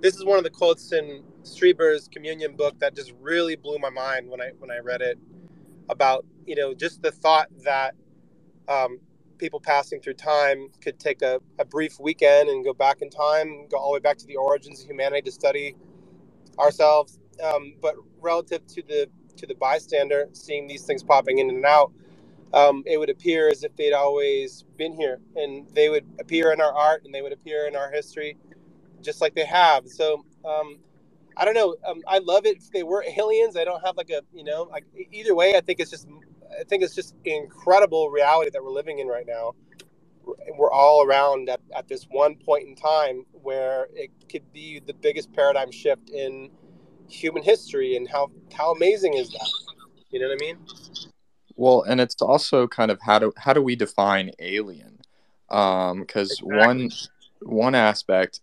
this is one of the quotes in Strieber's Communion book that just really blew my mind when I when I read it about you know just the thought that um, people passing through time could take a, a brief weekend and go back in time, go all the way back to the origins of humanity to study ourselves. Um, but relative to the to the bystander, seeing these things popping in and out, um, it would appear as if they'd always been here, and they would appear in our art, and they would appear in our history, just like they have. So um, I don't know. Um, I love it if they were aliens. I don't have like a you know like either way. I think it's just I think it's just incredible reality that we're living in right now. We're all around at, at this one point in time where it could be the biggest paradigm shift in human history, and how how amazing is that? You know what I mean? Well, and it's also kind of how do how do we define alien? Because um, exactly. one one aspect